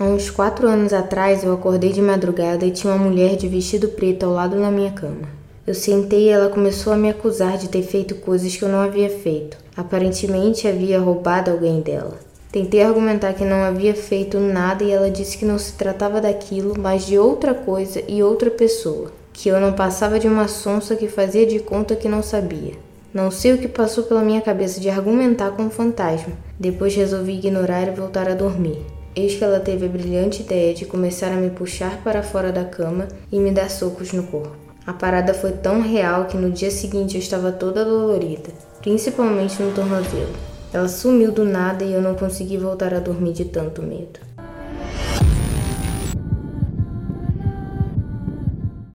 Há uns quatro anos atrás eu acordei de madrugada e tinha uma mulher de vestido preto ao lado da minha cama. Eu sentei e ela começou a me acusar de ter feito coisas que eu não havia feito. Aparentemente havia roubado alguém dela. Tentei argumentar que não havia feito nada e ela disse que não se tratava daquilo, mas de outra coisa e outra pessoa. Que eu não passava de uma sonsa que fazia de conta que não sabia. Não sei o que passou pela minha cabeça de argumentar com o fantasma. Depois resolvi ignorar e voltar a dormir. Eis que ela teve a brilhante ideia de começar a me puxar para fora da cama e me dar socos no corpo. A parada foi tão real que no dia seguinte eu estava toda dolorida, principalmente no tornozelo. Ela sumiu do nada e eu não consegui voltar a dormir de tanto medo.